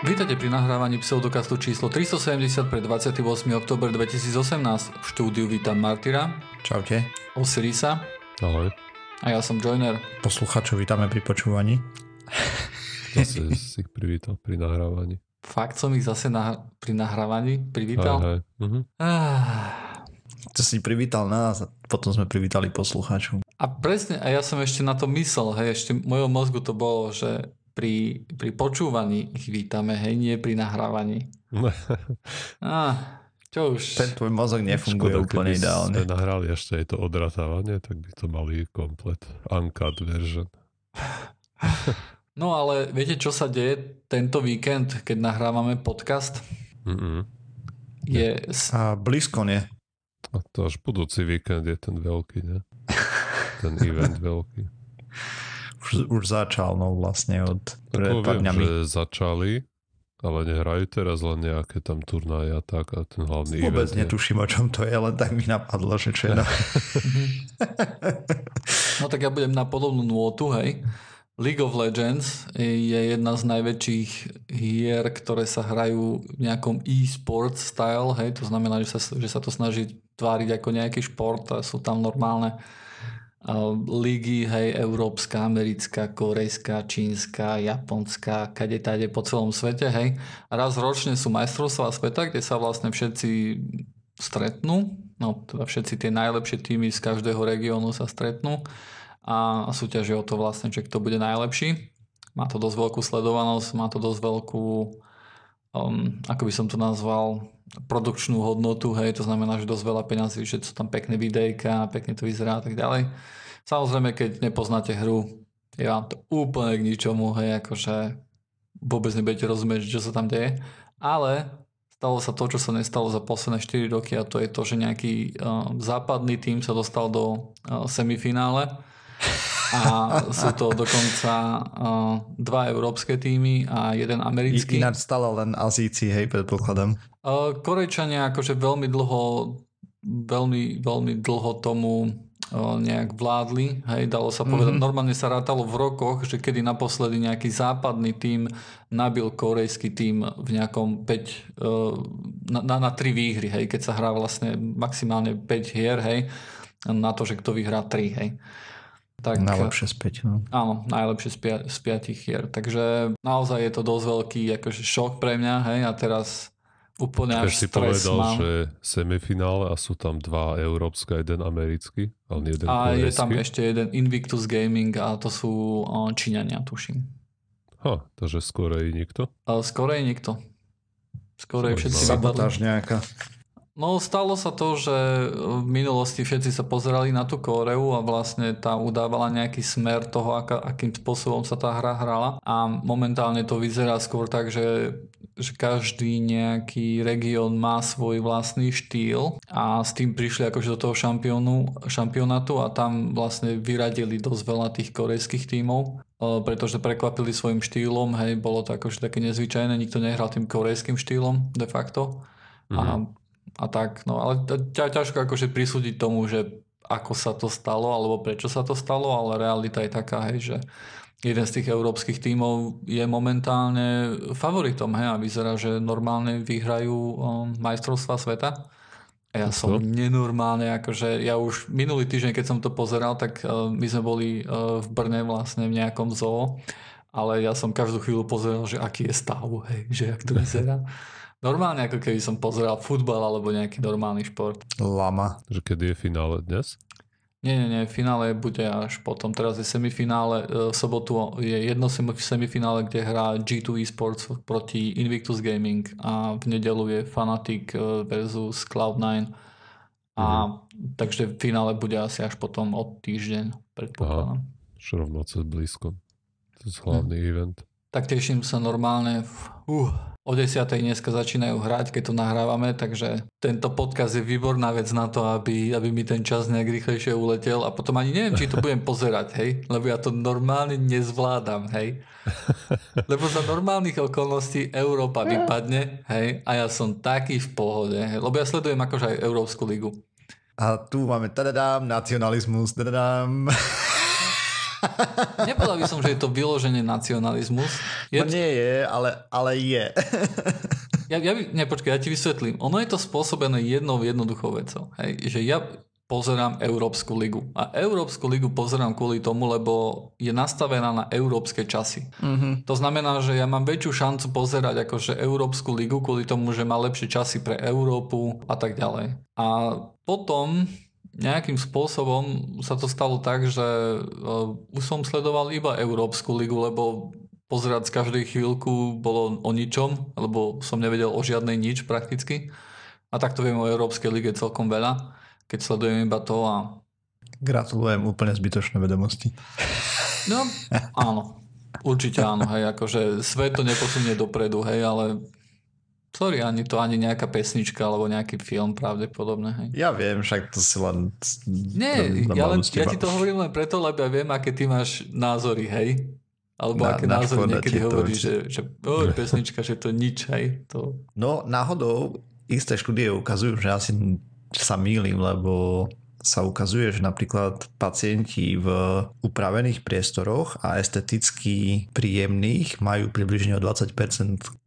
Vítajte pri nahrávaní pseudokastu číslo 370 pre 28. október 2018. V štúdiu vítam Martyra, Čaute. Osirisa Ahoj. a ja som Joiner. Posluchačov vítame pri počúvaní. Zase si ich privítal pri nahrávaní. Fakt som ich zase na, pri nahrávaní privítal. Hej, hej. Mhm. Ah, To si privítal nás a potom sme privítali poslucháčov. A presne, a ja som ešte na to myslel, hej, ešte v mojom mozgu to bolo, že pri, pri počúvaní ich vítame, hej, nie pri nahrávaní. Ah, čo už. Ten tvoj mozog nefunguje Škoda, úplne keby ideálne. sme nahrali ešte aj to odratávanie, tak by to mali komplet uncut version. No ale viete, čo sa deje tento víkend, keď nahrávame podcast? Mm-mm. Je, s- A blízko nie. A to až budúci víkend je ten veľký, ne? Ten event veľký. Už, už začal, no vlastne od pred Ako pár viem, dňami. že začali, ale nehrajú teraz len nejaké tam turnaje a tak a ten hlavný Vôbec event netuším, o čom to je, len tak mi napadlo, že čo je na... no tak ja budem na podobnú nôtu, hej. League of Legends je jedna z najväčších hier, ktoré sa hrajú v nejakom e-sport style, hej, to znamená, že sa, že sa to snaží tváriť ako nejaký šport a sú tam normálne uh, ligy, hej, európska, americká, korejská, čínska, japonská, kade tade po celom svete, hej. A raz ročne sú majstrovstvá sveta, kde sa vlastne všetci stretnú, no teda všetci tie najlepšie týmy z každého regiónu sa stretnú a súťažia o to vlastne, že kto bude najlepší. Má to dosť veľkú sledovanosť, má to dosť veľkú, um, ako by som to nazval, produkčnú hodnotu, hej, to znamená, že dosť veľa peňazí, že sú tam pekné videjka, pekne to vyzerá a tak ďalej. Samozrejme, keď nepoznáte hru, je vám to úplne k ničomu, hej, akože vôbec nebudete rozumieť, čo sa tam deje, ale stalo sa to, čo sa nestalo za posledné 4 roky a to je to, že nejaký uh, západný tým sa dostal do uh, semifinále a sú to dokonca uh, dva európske týmy a jeden americký. Ináč stále len Azíci, hej, predpokladám. Uh, Korejčania akože veľmi dlho veľmi, veľmi dlho tomu uh, nejak vládli, hej, dalo sa povedať. Mhm. Normálne sa rátalo v rokoch, že kedy naposledy nejaký západný tím nabil korejský tím v nejakom 5 uh, na, na, na 3 výhry, hej, keď sa hrá vlastne maximálne 5 hier, hej, na to, že kto vyhrá 3, hej. Tak, Najlepšie späť, no. Áno, najlepšie z, pia- z hier. Takže naozaj je to dosť veľký akože šok pre mňa, hej, a teraz úplne Keď až si stres povedal, mám. že semifinále a sú tam dva európske a jeden americký, ale nie jeden A je tam korejský. ešte jeden Invictus Gaming a to sú Číňania, tuším. Ha, takže skôr aj nikto. Je nikto. Skoro je všetci vypadli. Sabotáž nejaká. No stalo sa to, že v minulosti všetci sa pozerali na tú Kóreu a vlastne tá udávala nejaký smer toho, aká, akým spôsobom sa tá hra hrala a momentálne to vyzerá skôr tak, že, že každý nejaký región má svoj vlastný štýl a s tým prišli akože do toho šampiónu, šampionátu a tam vlastne vyradili dosť veľa tých korejských tímov e, pretože prekvapili svojim štýlom, hej, bolo to akože také nezvyčajné, nikto nehral tým korejským štýlom de facto. A, a tak, no ale ťa, ťažko akože prisúdiť tomu, že ako sa to stalo, alebo prečo sa to stalo, ale realita je taká, hej, že jeden z tých európskych tímov je momentálne favoritom, hej, a vyzerá, že normálne vyhrajú um, majstrovstva sveta. Ja som Co? nenormálne, akože ja už minulý týždeň, keď som to pozeral, tak uh, my sme boli uh, v Brne vlastne v nejakom zoo, ale ja som každú chvíľu pozeral, že aký je stav, hej, že jak to vyzerá. Normálne ako keby som pozeral futbal alebo nejaký normálny šport. Lama. Že kedy je finále dnes? Nie, nie, nie, finále bude až potom. Teraz je semifinále, e, v sobotu je jedno sem- semifinále, kde hrá G2 Esports proti Invictus Gaming a v nedelu je Fnatic e, versus Cloud9. A takže finále bude asi až potom od týždeň, predpokladám. Už rovno cez blízko. To je hlavný event. Tak teším sa normálne. Uh, o 10. dneska začínajú hrať, keď to nahrávame, takže tento podcast je výborná vec na to, aby, aby mi ten čas nejak rýchlejšie uletel a potom ani neviem, či to budem pozerať, hej, lebo ja to normálne nezvládam, hej. Lebo za normálnych okolností Európa vypadne, hej, a ja som taký v pohode, hej, lebo ja sledujem akože aj Európsku ligu. A tu máme tadadám, nacionalizmus, tadadám. Nepovedal by som, že je to vyložený nacionalizmus. Je... No nie je, ale, ale je. ja, ja, ne, počkaj, ja ti vysvetlím. Ono je to spôsobené jednou jednoduchou vecou. Hej, že ja pozerám Európsku ligu. A Európsku ligu pozerám kvôli tomu, lebo je nastavená na európske časy. Mm-hmm. To znamená, že ja mám väčšiu šancu pozerať akože Európsku ligu kvôli tomu, že má lepšie časy pre Európu a tak ďalej. A potom nejakým spôsobom sa to stalo tak, že uh, už som sledoval iba Európsku ligu, lebo pozerať z každej chvíľku bolo o ničom, lebo som nevedel o žiadnej nič prakticky. A takto viem o Európskej lige celkom veľa keď sledujem iba to a... Gratulujem, úplne zbytočné vedomosti. No, áno. Určite áno, hej, akože svet to neposunie dopredu, hej, ale sorry, ani to ani nejaká pesnička alebo nejaký film pravdepodobne, hej. Ja viem, však to si len... Nie, ja, len, ja ti to hovorím len preto, lebo ja viem, aké ty máš názory, hej. Alebo na, aké názory niekedy hovoríš, že, že oh, pesnička, že to nič, hej. To... No, náhodou isté štúdie ukazujú, že asi sa mýlim, lebo sa ukazuje, že napríklad pacienti v upravených priestoroch a esteticky príjemných majú približne o 20%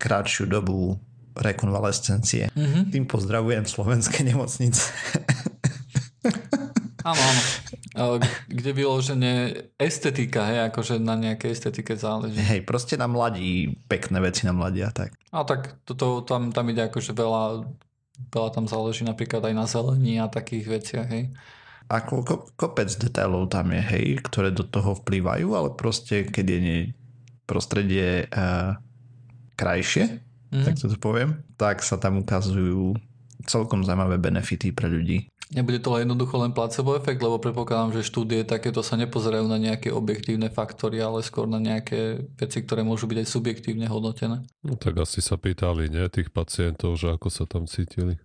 krátšiu dobu rekonvalescencie. Mm-hmm. Tým pozdravujem slovenské nemocnice. Áno, áno. Kde vyložené estetika, hej, akože na nejakej estetike záleží. Hej, proste na mladí, pekné veci na mladí a tak. A tak toto, tam, tam ide akože veľa veľa tam záleží napríklad aj na zelení a takých veciach, hej. Ako kopec detailov tam je, hej, ktoré do toho vplývajú, ale proste, keď je nie prostredie uh, krajšie, mm. tak to poviem, tak sa tam ukazujú celkom zaujímavé benefity pre ľudí. Nebude to jednoducho len placebo efekt, lebo predpokladám, že štúdie takéto sa nepozerajú na nejaké objektívne faktory, ale skôr na nejaké veci, ktoré môžu byť aj subjektívne hodnotené. No tak asi sa pýtali, nie, tých pacientov, že ako sa tam cítili.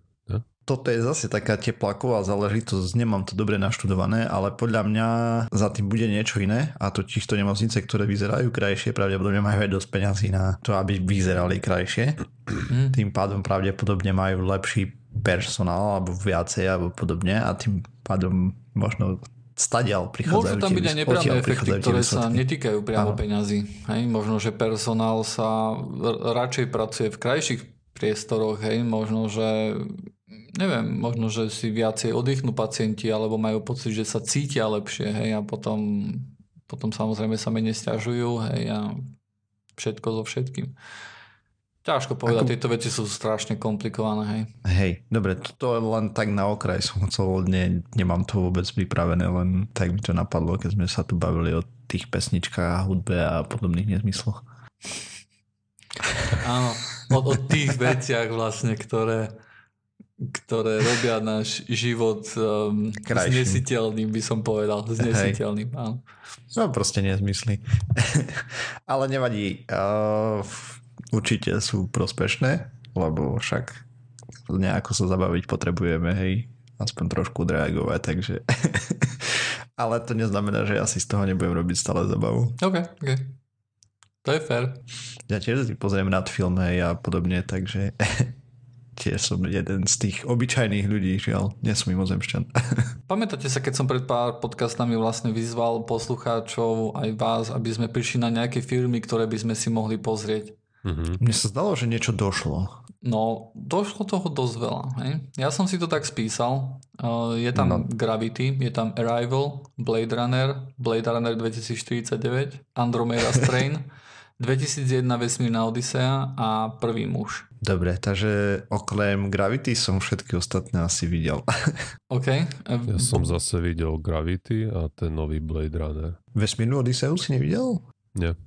Toto je zase taká teplaková záležitosť, nemám to dobre naštudované, ale podľa mňa za tým bude niečo iné a totiž to nemocnice, ktoré vyzerajú krajšie, pravdepodobne majú aj dosť peňazí na to, aby vyzerali krajšie. Mm. Tým pádom pravdepodobne majú lepší personál alebo viacej alebo podobne a tým pádom možno stadial prichádzajú Môžu tam byť aj nepriame efekty, ktoré sa netýkajú priamo peňazí. Hej, možno, že personál sa radšej pracuje v krajších priestoroch, hej, možno, že neviem, možno, že si viacej oddychnú pacienti alebo majú pocit, že sa cítia lepšie, hej, a potom, potom samozrejme sa menej stiažujú, hej, a všetko so všetkým. Ťažko povedať, Ako... tieto veci sú strašne komplikované, hej. Hej, dobre, to len tak na okraj som chcel, ne, nemám to vôbec pripravené, len tak mi to napadlo, keď sme sa tu bavili o tých pesničkách, hudbe a podobných nezmysloch. Áno, o, o tých veciach vlastne, ktoré, ktoré robia náš život um, znesiteľným, by som povedal. Znesiteľným, Hej. áno. No proste nezmysly. Ale nevadí. Uh, určite sú prospešné, lebo však nejako sa zabaviť potrebujeme, hej, aspoň trošku reagovať, takže... Ale to neznamená, že ja si z toho nebudem robiť stále zabavu. OK, OK. To je fér. Ja tiež si pozriem nad film, hej, a podobne, takže tiež som jeden z tých obyčajných ľudí, žiaľ, nie som mimozemšťan. Pamätáte sa, keď som pred pár podcastami vlastne vyzval poslucháčov aj vás, aby sme prišli na nejaké firmy, ktoré by sme si mohli pozrieť. Mm-hmm. Mne sa zdalo, že niečo došlo. No, došlo toho dosť veľa. Hej? Ja som si to tak spísal. Uh, je tam no. Gravity, je tam Arrival, Blade Runner, Blade Runner 2049, Andromeda Strain, 2001 Vesmírna Odisea a Prvý muž. Dobre, takže okrem Gravity som všetky ostatné asi videl. OK. Ja som zase videl Gravity a ten nový Blade Runner. Vesmírnu Odiseu si nevidel? Nie.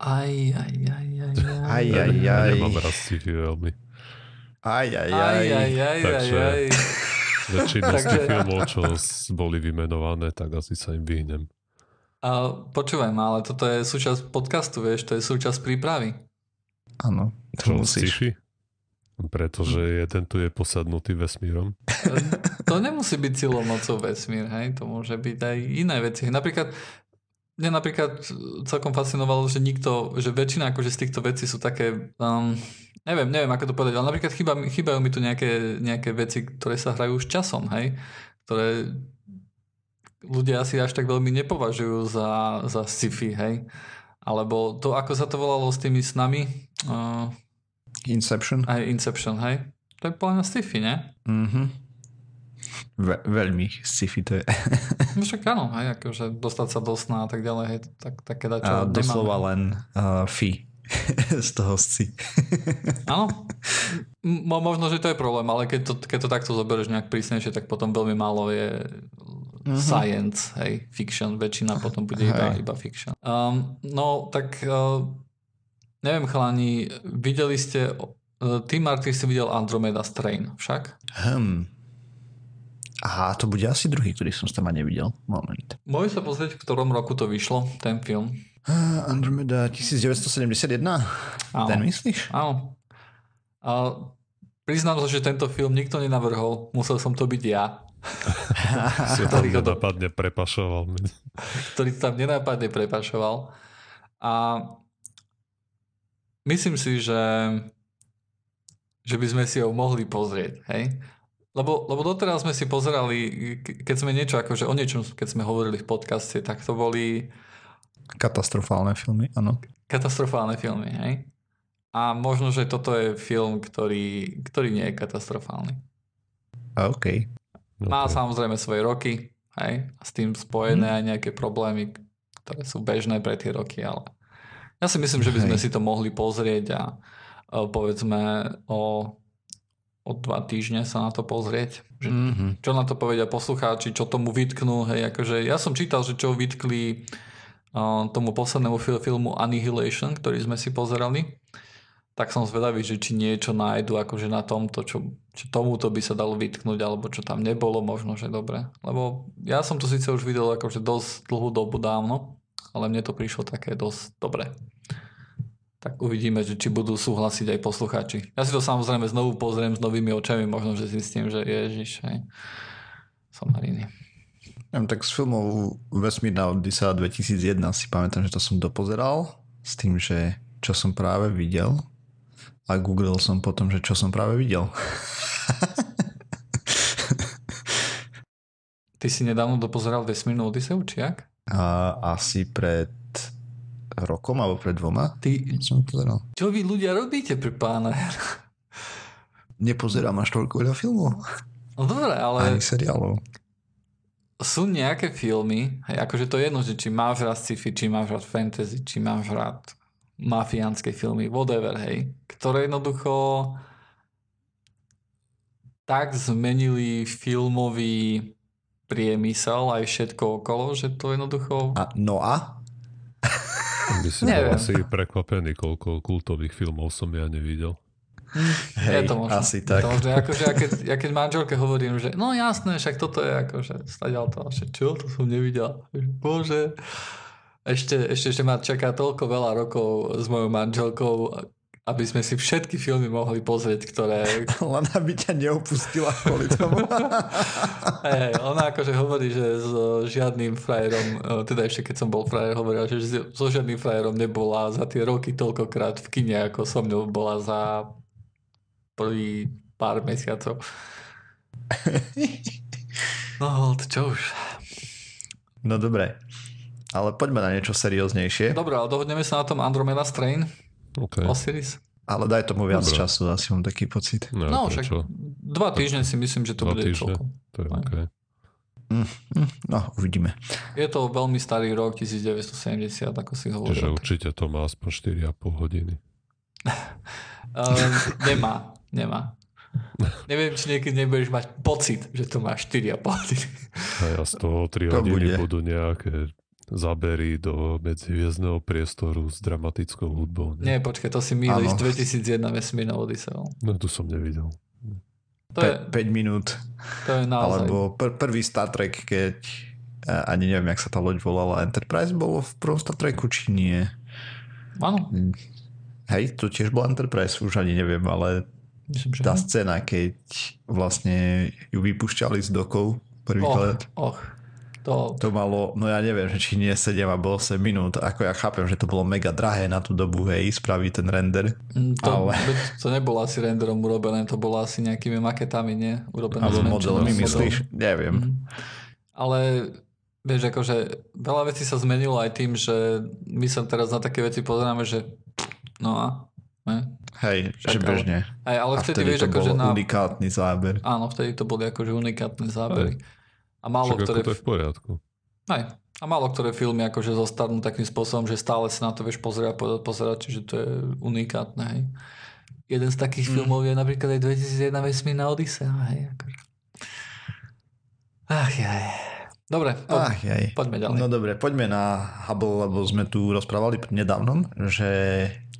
Aj, aj, aj, aj, aj. Aj, aj, aj. Nemám raz sci-fi veľmi. Aj, aj, aj. Aj, aj, aj, Takže aj, aj. väčšinu z tých filmov, čo boli vymenované, tak asi sa im vyhnem. A počúvaj ma, ale toto je súčasť podcastu, vieš, to je súčasť prípravy. Áno, to čo musíš. Pretože jeden tu je posadnutý vesmírom. To nemusí byť silomocou vesmír, hej? To môže byť aj iné veci. Napríklad mňa napríklad celkom fascinovalo, že nikto, že väčšina akože z týchto vecí sú také, um, neviem, neviem ako to povedať, ale napríklad chýba, chýbajú mi tu nejaké, nejaké veci, ktoré sa hrajú už časom, hej, ktoré ľudia asi až tak veľmi nepovažujú za, za sci-fi, hej? Alebo to, ako sa to volalo s tými snami? Uh, Inception? aj Inception, hej? To je plná sci-fi, ne? Mhm. Ve- veľmi sci-fi to je. No však áno, hej, akože dostať sa do sna a tak ďalej, hej, tak, také dačo A nemáme. doslova len uh, fi z toho sci. Áno. Možno, že to je problém, ale keď to, keď to takto zoberieš nejak prísnejšie, tak potom veľmi málo je mm-hmm. science, hej, fiction, väčšina potom bude iba, Hej. iba fiction. Um, no, tak uh, neviem, chalani, videli ste, uh, ty, Marty, si videl Andromeda Strain, však? Hm. Aha, to bude asi druhý, ktorý som tam nevidel. Moment. Môžeš sa pozrieť, v ktorom roku to vyšlo, ten film? Ah, Andromeda 1971? Áno. Ten myslíš? Áno. A priznám sa, že tento film nikto nenavrhol, musel som to byť ja. Si tam nenapadne prepašoval. ktorý to tam nenápadne prepašoval. A myslím si, že, že by sme si ho mohli pozrieť. Hej? Lebo, lebo doteraz sme si pozerali, ke- keď sme niečo, akože o niečom, keď sme hovorili v podcaste, tak to boli Katastrofálne filmy, áno. katastrofálne filmy. Hej? A možno, že toto je film, ktorý, ktorý nie je katastrofálny. A OK. Má samozrejme svoje roky, hej, a s tým spojené aj nejaké problémy, ktoré sú bežné pre tie roky, ale ja si myslím, že by sme Hej. si to mohli pozrieť a e, povedzme o, o dva týždne sa na to pozrieť. Že, Mm-hmm. čo na to povedia poslucháči, čo tomu vytknú, hej, akože ja som čítal, že čo vytkli uh, tomu poslednému fil- filmu Annihilation, ktorý sme si pozerali, tak som zvedavý, že či niečo nájdu akože na tomto, čo, čo tomuto by sa dalo vytknúť, alebo čo tam nebolo, možno, že dobre. Lebo ja som to síce už videl akože dosť dlhú dobu dávno, ale mne to prišlo také dosť dobre. Tak uvidíme, že či budú súhlasiť aj poslucháči. Ja si to samozrejme znovu pozriem s novými očami, možno, že zistím, že ježiš, hej, som mariny. Neviem, tak z filmov Vesmírna Odisa 2001 si pamätám, že to som dopozeral s tým, že čo som práve videl a googlil som potom, že čo som práve videl. Ty si nedávno dopozeral Vesmírnu Odiseu, či jak? A asi pred rokom alebo pred dvoma Ty, som pozeral. čo vy ľudia robíte pri páne? Nepozerám až toľko veľa filmov. No dobre, ale... Ani seriálov. sú nejaké filmy, hej, akože to je jedno, že či máš rád sci-fi, či máš rád fantasy, či máš rád mafiánske filmy, whatever, hej, ktoré jednoducho tak zmenili filmový priemysel aj všetko okolo, že to jednoducho... A Noah? By si bol asi prekvapený, koľko kultových filmov som ja nevidel. Hej, je to možné. asi Je to tak. možné. Akože, ja, keď, ja keď manželke hovorím, že no jasné, však toto je akože stadiaľ to, že čo, to som nevidel. Bože. Ešte, ešte, ešte ma čaká toľko veľa rokov s mojou manželkou, aby sme si všetky filmy mohli pozrieť, ktoré... Len aby ťa neopustila kvôli tomu. Hej, ona akože hovorí, že so žiadnym frajerom, eh, teda ešte keď som bol frajer, hovorila, že so žiadnym frajerom nebola za tie roky toľkokrát v kine, ako so mnou bola za prvý pár mesiacov. No, to čo už. No dobre. Ale poďme na niečo serióznejšie. Dobre, ale dohodneme sa na tom Andromeda Strain, OK. Osiris. Ale daj tomu viac Dobre. času, asi mám taký pocit. No, No, však prečo? dva týždne si myslím, že to Dva bude týždne? celkom. To je OK. No, uvidíme. Je to veľmi starý rok, 1970, ako si Čiže hovoril. určite to má aspoň 4,5 hodiny. Uh, nemá, nemá. Neviem, či niekedy nebudeš mať pocit, že to má 4,5 hodiny. A ja z toho 3 To hodiny bude. budú nejaké zabery do medzihviezdného priestoru s dramatickou hudbou. Ne? Nie, počkaj, to si mýliš, Áno. 2001 vesmírna Odiseou. No tu som nevidel. To je, 5 minút. to je naozaj... Alebo pr- prvý Star Trek, keď ani neviem, jak sa tá loď volala, Enterprise bolo v prvom Star Treku, či nie? Áno, Hej, to tiež bol Enterprise, už ani neviem, ale myslím, že... tá áno. scéna, keď vlastne ju vypúšťali z dokov Och, prvýkrát, och, to... to malo, no ja neviem, že či nie 7 alebo 8 minút, ako ja chápem, že to bolo mega drahé na tú dobu, hej, spraviť ten render. mm, To, ale- to nebolo asi renderom urobené, to bolo asi nejakými maketami, nie? Urobené Alebo modelmi, model. myslíš? Neviem. Mhm. Ale Vieš, akože veľa vecí sa zmenilo aj tým, že my sa teraz na také veci pozeráme, že no a ne? Hej, Však, že bežne. Aj, ale A vtedy, vtedy vieš, to akože bol na... unikátny záber. Áno, vtedy to boli akože unikátne zábery. A málo Však ktoré... to je v poriadku. Aj. A málo ktoré filmy akože zostarnú takým spôsobom, že stále sa na to vieš pozerať, pozerať, pozerať čiže to je unikátne, hej. Jeden z takých mm. filmov je napríklad aj 2001 Vesmírna Odisea, hej. Akože. Ach jaj. Dobre, po, Ach, jaj. poďme ďalej. No dobre, poďme na Hubble, lebo sme tu rozprávali nedávnom, že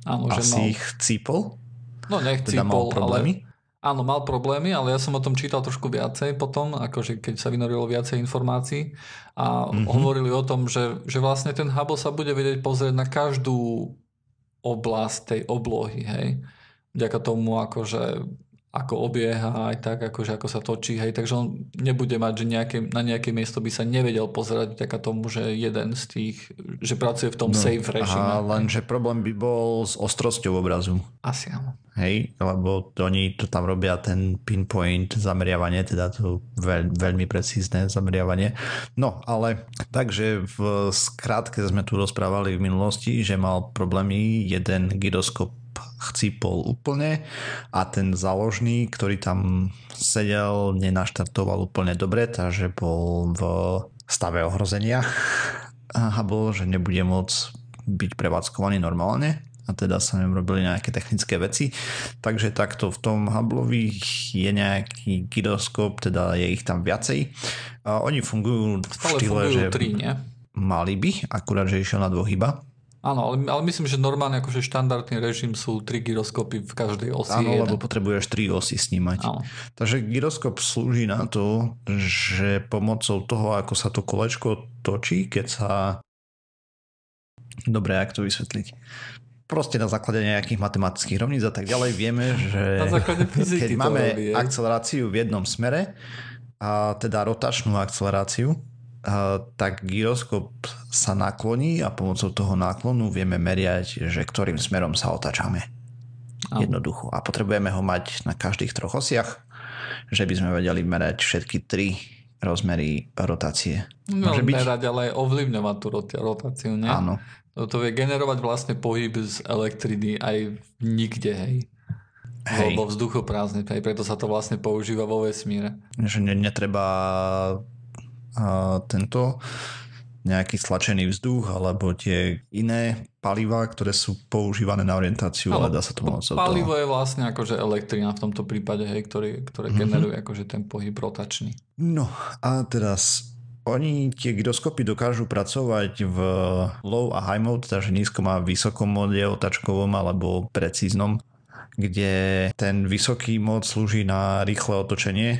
Áno, že asi mal, ich cípol, no teda nechcípol, problémy. ale áno, mal problémy, ale ja som o tom čítal trošku viacej potom, akože keď sa vynorilo viacej informácií a Mhm. hovorili o tom, že, že vlastne ten Hubble sa bude vedieť pozrieť na každú oblasť tej oblohy, hej. Vďaka tomu akože ako obieha, aj tak, akože ako sa točí, hej, takže on nebude mať, že nejaké, na nejaké miesto by sa nevedel pozerať vďaka tomu, že jeden z tých, že pracuje v tom no, safe režime. A lenže problém by bol s ostrosťou obrazu. Asi áno. Hej, lebo to, oni to tam robia ten pinpoint zameriavanie, teda to veľ, veľmi precízne zameriavanie. No, ale takže v skrátke sme tu rozprávali v minulosti, že mal problémy jeden gyroskop chcípol úplne a ten záložný, ktorý tam sedel, nenaštartoval úplne dobre, takže bol v stave ohrozenia a bol, že nebude môcť byť prevádzkovaný normálne a teda sa ňom robili nejaké technické veci. Takže takto v tom Hubbleovi je nejaký gyroskop, teda je ich tam viacej. A oni fungujú v štýle, fungujú že tri, nie? mali by, akurát, že išiel na dvoch iba. Áno, ale, ale myslím, že normálne akože štandardný režim sú tri gyroskopy v každej osi. Áno, jeden. lebo potrebuješ tri osy snímať. Áno. Takže gyroskop slúži na to, že pomocou toho, ako sa to kolečko točí, keď sa... Dobre, ak to vysvetliť? Proste na základe nejakých matematických rovníc a tak ďalej vieme, že Na keď to máme robí, akceleráciu v jednom smere, a teda rotačnú akceleráciu, tak gyroskop sa nakloní a pomocou toho náklonu vieme meriať, že ktorým smerom sa otáčame. Jednoducho. A potrebujeme ho mať na každých troch osiach, že by sme vedeli merať všetky tri rozmery rotácie. No, Môže byť? merať, ale aj ovplyvňovať tú rotáciu, nie? Áno. To, vie generovať vlastne pohyb z elektriny aj nikde, hej. Hej. Vo vzduchu prázdne, hej, preto sa to vlastne používa vo vesmíre. Že ne, netreba tento nejaký stlačený vzduch alebo tie iné palivá, ktoré sú používané na orientáciu, ale dá sa to pomocou Palivo je vlastne akože elektrina v tomto prípade, hej, ktorý, ktoré Mhm. generuje akože ten pohyb rotačný. No a teraz oni tie gyroskopy dokážu pracovať v low a high mode, takže nízkom a vysokom móde otačkovom alebo precíznom, kde ten vysoký mód slúži na rýchle otočenie,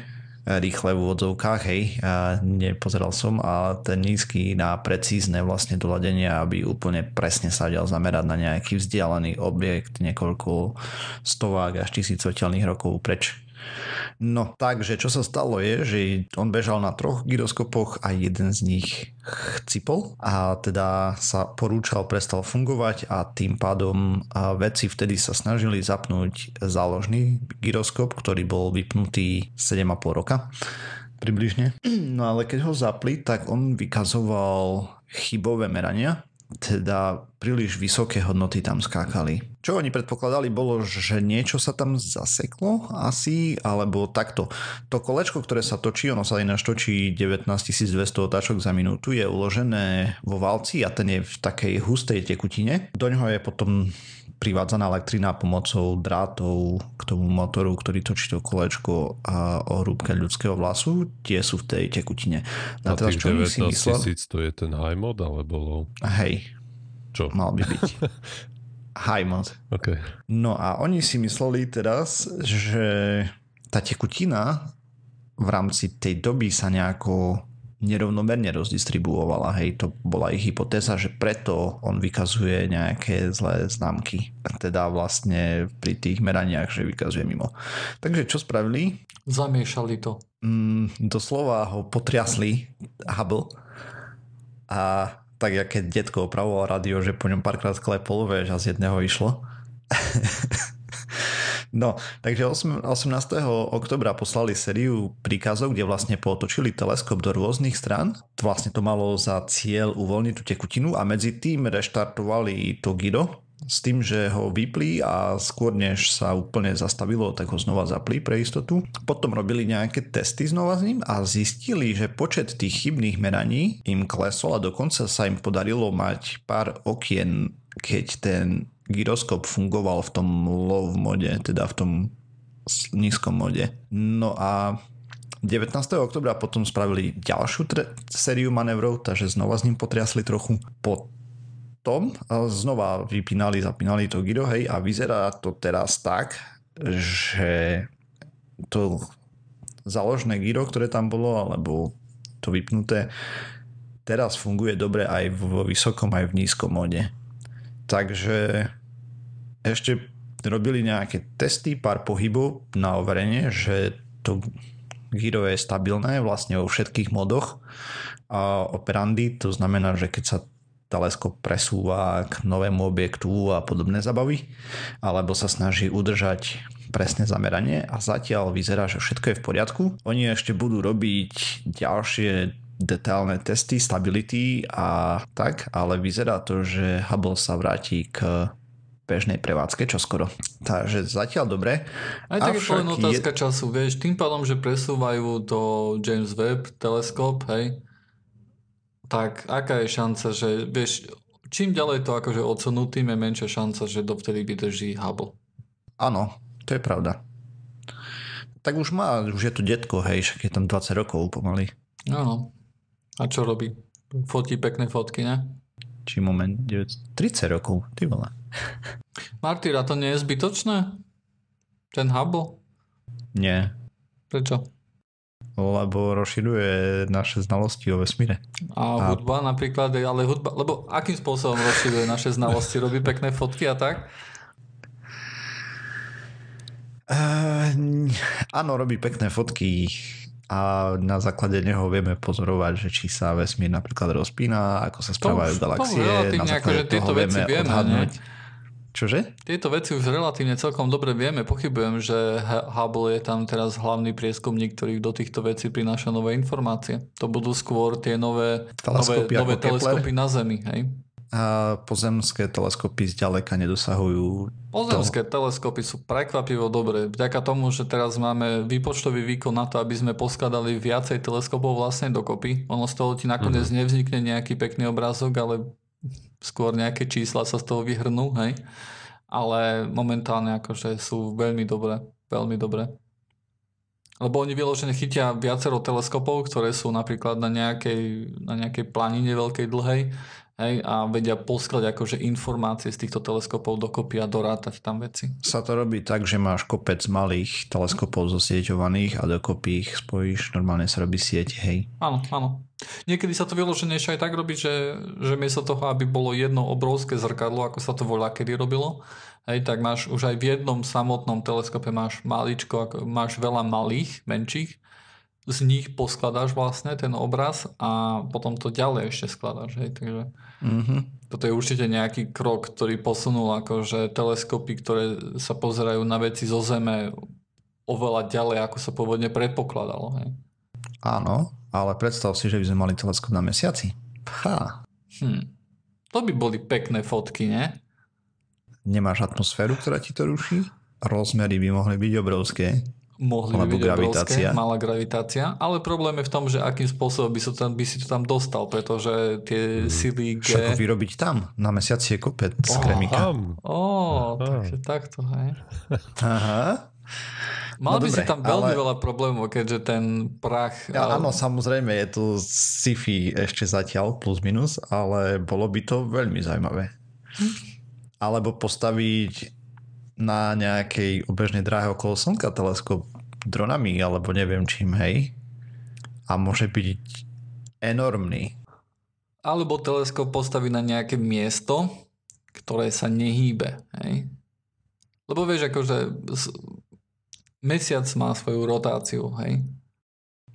rýchle v úvodzovkách, hej, a nepozeral som, a ten nízky na precízne vlastne doladenie, aby úplne presne sa vedel zamerať na nejaký vzdialený objekt niekoľko stovák až tisíc svetelných rokov preč. No, takže čo sa stalo je, že on bežal na troch gyroskopoch a jeden z nich chcipol a teda sa porúčal, prestal fungovať a tým pádom vedci vtedy sa snažili zapnúť záložný gyroskop, ktorý bol vypnutý 7,5 roka približne. No ale keď ho zapli, tak on vykazoval chybové merania, teda príliš vysoké hodnoty tam skákali. Čo oni predpokladali bolo, že niečo sa tam zaseklo asi, alebo takto. To kolečko, ktoré sa točí, ono sa ináč točí 19 200 otáčok za minútu, je uložené vo valci a ten je v takej hustej tekutine. Do ňoho je potom privádzaná elektrina pomocou drátov k tomu motoru, ktorý točí to kolečko a o hrúbke ľudského vlasu, tie sú v tej tekutine. A teraz, čo oni si 19 myslel? tisíc to je ten high mod alebo low? Hej, Čo? mal by byť. High mod. OK. No a oni si mysleli teraz, že tá tekutina v rámci tej doby sa nejako nerovnomerne rozdistribuovala. Hej, to bola ich hypotéza, že preto on vykazuje nejaké zlé známky. Teda vlastne pri tých meraniach, že vykazuje mimo. Takže čo spravili? Zamiešali to. Mm, doslova ho potriasli Hubble a tak, jak keď detko opravoval radio, že po ňom párkrát klepol, vieš, a z jedného išlo. No, takže 8, 18. oktobra poslali sériu príkazov, kde vlastne potočili teleskop do rôznych stran. Vlastne to malo za cieľ uvoľniť tú tekutinu a medzi tým reštartovali to gyro, s tým, že ho vyplí a skôr než sa úplne zastavilo, tak ho znova zaplí pre istotu. Potom robili nejaké testy znova s ním a zistili, že počet tých chybných meraní im klesol a dokonca sa im podarilo mať pár okien, keď ten gyroskop fungoval v tom low mode, teda v tom nízkom mode. No a 19. oktobra potom spravili ďalšiu tre- sériu manevrov, takže znova s ním potriasli trochu. Po tom znova vypínali, zapínali to gyro, hej, a vyzerá to teraz tak, že to záložné gyro, ktoré tam bolo, alebo to vypnuté, teraz funguje dobre aj vo vysokom, aj v nízkom mode. Takže ešte robili nejaké testy, pár pohybov na overenie, že to gyro je stabilné vlastne vo všetkých modoch a operandy, to znamená, že keď sa teleskop presúva k novému objektu a podobné zabavy, alebo sa snaží udržať presné zameranie a zatiaľ vyzerá, že všetko je v poriadku. Oni ešte budú robiť ďalšie detailné testy stability a tak, ale vyzerá to, že Hubble sa vráti k bežnej prevádzke čoskoro. Takže zatiaľ dobre. Aj tak je to len otázka je... času, vieš, tým pádom, že presúvajú to James Webb teleskop, hej, tak aká je šanca, že vieš, čím ďalej to akože odsunú, tým je menšia šanca, že dovtedy vydrží Hubble. Áno, to je pravda. Tak už má, už je to detko, hej, však je tam 20 rokov pomaly. Áno. A čo robí? Fotí pekné fotky, ne? Či moment, 30 rokov, ty vole. Martyra, to nie je zbytočné? Ten Hubble? Nie. Prečo? lebo rozširuje naše znalosti o vesmíre. A, a hudba napríklad, ale hudba, lebo akým spôsobom rozširuje naše znalosti? Robí pekné fotky a tak? Uh, áno, robí pekné fotky a na základe neho vieme pozorovať, že či sa vesmír napríklad rozpína, ako sa správajú to, galaxie. Na základe že tieto veci vieme odhadnúť. Ne? Čože? Tieto veci už relatívne celkom dobre vieme. Pochybujem, že Hubble je tam teraz hlavný prieskumník, ktorý do týchto vecí prináša nové informácie. To budú skôr tie nové, teleskopy, nové, nové teleskopy na Zemi. Hej? A pozemské teleskopy zďaleka nedosahujú Pozemské to... teleskopy sú prekvapivo dobré. Vďaka tomu, že teraz máme výpočtový výkon na to, aby sme poskladali viacej teleskopov vlastne dokopy. Ono z toho ti nakoniec mm-hmm. nevznikne nejaký pekný obrázok, ale skôr nejaké čísla sa z toho vyhrnú, hej. Ale momentálne akože sú veľmi dobré, veľmi dobré. Lebo oni vyložene chytia viacero teleskopov, ktoré sú napríklad na nejakej, na nejakej planine veľkej dlhej hej, a vedia poskladať akože informácie z týchto teleskopov dokopy a dorátať tam veci. Sa to robí tak, že máš kopec malých teleskopov zosieťovaných a dokopy ich spojíš, normálne sa robí sieť, hej. Áno, áno. Niekedy sa to vyloženejšie aj tak robí, že, že miesto toho, aby bolo jedno obrovské zrkadlo, ako sa to voľa kedy robilo, hej, tak máš už aj v jednom samotnom teleskope máš maličko, máš veľa malých, menších, z nich poskladáš vlastne ten obraz a potom to ďalej ešte skladáš. Hej? Takže mm-hmm. toto je určite nejaký krok, ktorý posunul akože teleskopy, ktoré sa pozerajú na veci zo Zeme oveľa ďalej, ako sa pôvodne predpokladalo. Hej? Áno, ale predstav si, že by sme mali teleskop na mesiaci. Ha. Hm. To by boli pekné fotky, ne? Nemáš atmosféru, ktorá ti to ruší? Rozmery by mohli byť obrovské mohli by byť gravitácia. Obrovské, malá gravitácia, ale problém je v tom, že akým spôsobom by, tam, by si to tam dostal, pretože tie hmm. sily G... Však vyrobiť tam, na mesiaci je kopec oh, kremika. Ó, oh, takže takto, hej. Aha. Mal no by dobre, si tam veľmi ale... veľa problémov, keďže ten prach... Ja, áno, samozrejme, je to sci-fi ešte zatiaľ, plus minus, ale bolo by to veľmi zaujímavé. Hm. Alebo postaviť na nejakej obežnej dráhe okolo Slnka teleskop dronami alebo neviem čím, hej. A môže byť enormný. Alebo teleskop postaví na nejaké miesto, ktoré sa nehýbe, hej. Lebo vieš, akože mesiac má svoju rotáciu, hej.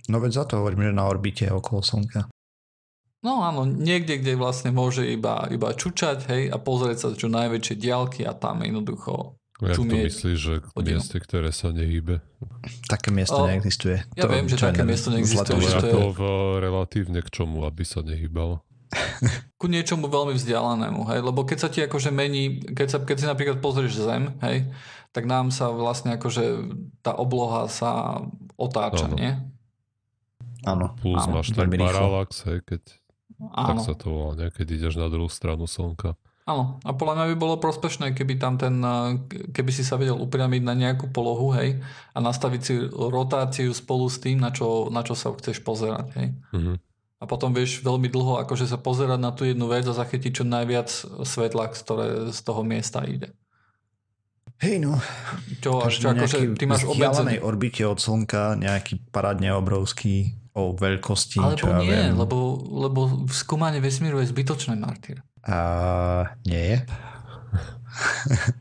No veď za to hovorím, že na orbite okolo Slnka. No áno, niekde, kde vlastne môže iba, iba čučať, hej, a pozrieť sa čo najväčšie diálky a tam jednoducho Jak to myslíš, že hodinu. mieste, ktoré sa nehýbe? Také miesto O, neexistuje. ja viem, že také miesto neexistuje, že to je- v, relatívne k čomu, aby sa nehýbal? ku niečomu veľmi vzdialenému, hej, lebo keď sa ti akože mení, keď, sa, keď si napríklad pozrieš zem, hej, tak nám sa vlastne akože tá obloha sa otáča, Áno. nie? Áno. Plus Áno, máš ten paralax, hej, keď, tak Áno, sa to volá, ne? keď ideš na druhú stranu slnka. Áno. A podľa mňa by bolo prospešné, keby tam ten, eh, keby si sa vedel upriamiť na nejakú polohu, hej, a nastaviť si rotáciu spolu s tým, na čo, na čo sa chceš pozerať, hej. Mhm. A potom vieš veľmi dlho akože sa pozerať na tú jednu vec a zachytiť čo najviac svetla, ktoré z toho miesta ide. Hej no, Čo, čo na akože ty máš obmedzený... orbite od Slnka nejaký parádne obrovský o veľkosti, čo Alebo ja nie, viem. lebo, lebo skúmanie vesmíru je zbytočné, Martyr. A nie je?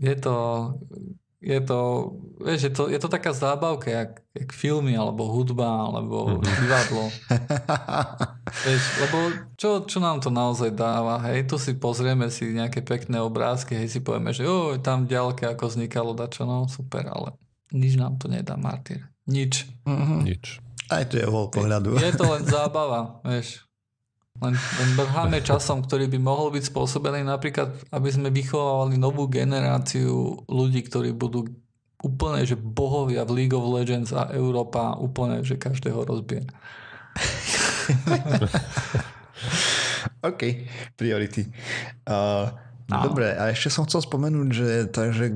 Je to, je to, vieš, je to, je to taká zábavka, jak, jak filmy, alebo hudba, alebo Mhm. divadlo. Vieš, lebo čo, čo nám to naozaj dáva? Hej, tu si pozrieme si nejaké pekné obrázky, hej, si povieme, že oj, tam ďalke ako vznikalo dačo, no super, ale nič nám to nedá, Martyr. Nič. Mhm. Nič. Aj tu je uhol pohľadu. Je to len zábava, vieš. Len, len brháme časom, ktorý by mohol byť spôsobený napríklad, aby sme vychovávali novú generáciu ľudí, ktorí budú úplne, že bohovia v League of Legends a Európa úplne, že každého rozbije. OK, priority. Uh, Áno. dobre, a ešte som chcel spomenúť, že takže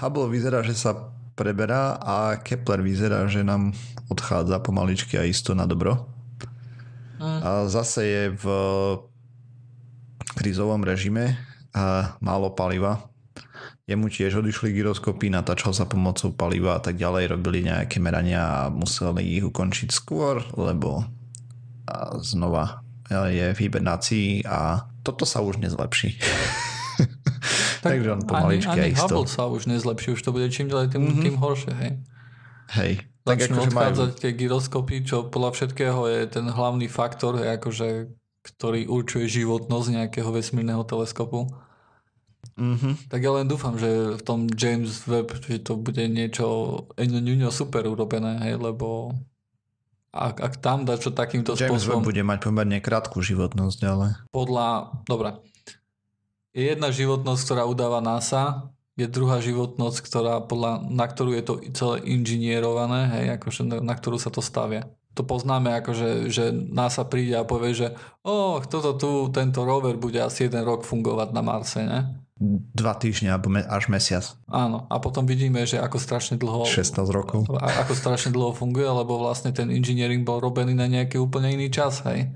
Hubble vyzerá, že sa preberá a Kepler vyzerá, že nám odchádza pomaličky a isto na dobro. Mm. A zase je v krizovom režime a málo paliva. Jemu tiež odišli gyroskopy, natáčal sa pomocou paliva a tak ďalej, robili nejaké merania a museli ich ukončiť skôr, lebo a znova je v hibernácii a toto sa už nezlepší. Takže on pomaličky ani, ani a isto. Hubble sa už nezlepší, už to bude čím ďalej tým, Mhm. tým horšie, hej. Hej. Tak Začnú majú, odchádzať tie gyroskopy, čo podľa všetkého je ten hlavný faktor, akože, ktorý určuje životnosť nejakého vesmírneho teleskopu. Mhm. Tak ja len dúfam, že v tom James Webb, že to bude niečo ňuňo super urobené, hej, lebo ak, ak tam dá čo takýmto James spôsobom, Webb bude mať pomerne krátku životnosť, ale podľa, dobra, je jedna životnosť, ktorá udáva NASA, je druhá životnosť, ktorá podľa, na ktorú je to celé inžinierované, hej, akože na, na ktorú sa to stavia. To poznáme, akože, že NASA príde a povie, že oh, toto tu, tento rover bude asi jeden rok fungovať na Marse, ne? dva týždne alebo me- až mesiac. Áno, a potom vidíme, že ako strašne dlho 16 rokov. a- ako strašne dlho funguje, lebo vlastne ten engineering bol robený na nejaký úplne iný čas, hej.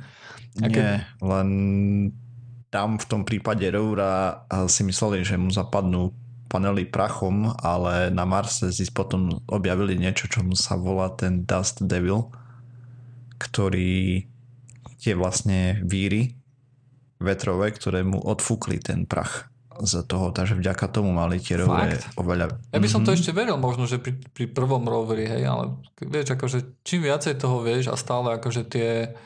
A keď- Nie, len tam v tom prípade Roura si mysleli, že mu zapadnú panely prachom, ale na Marse si potom objavili niečo, čo mu sa volá ten Dust Devil, ktorý tie vlastne víry vetrové, ktoré mu odfúkli ten prach z toho, takže vďaka tomu mali tie Fakt? oveľa... Ja by som to Mhm. ešte veril možno, že pri, pri prvom roveri, hej, ale vieš, akože čím viacej toho vieš a stále akože tie,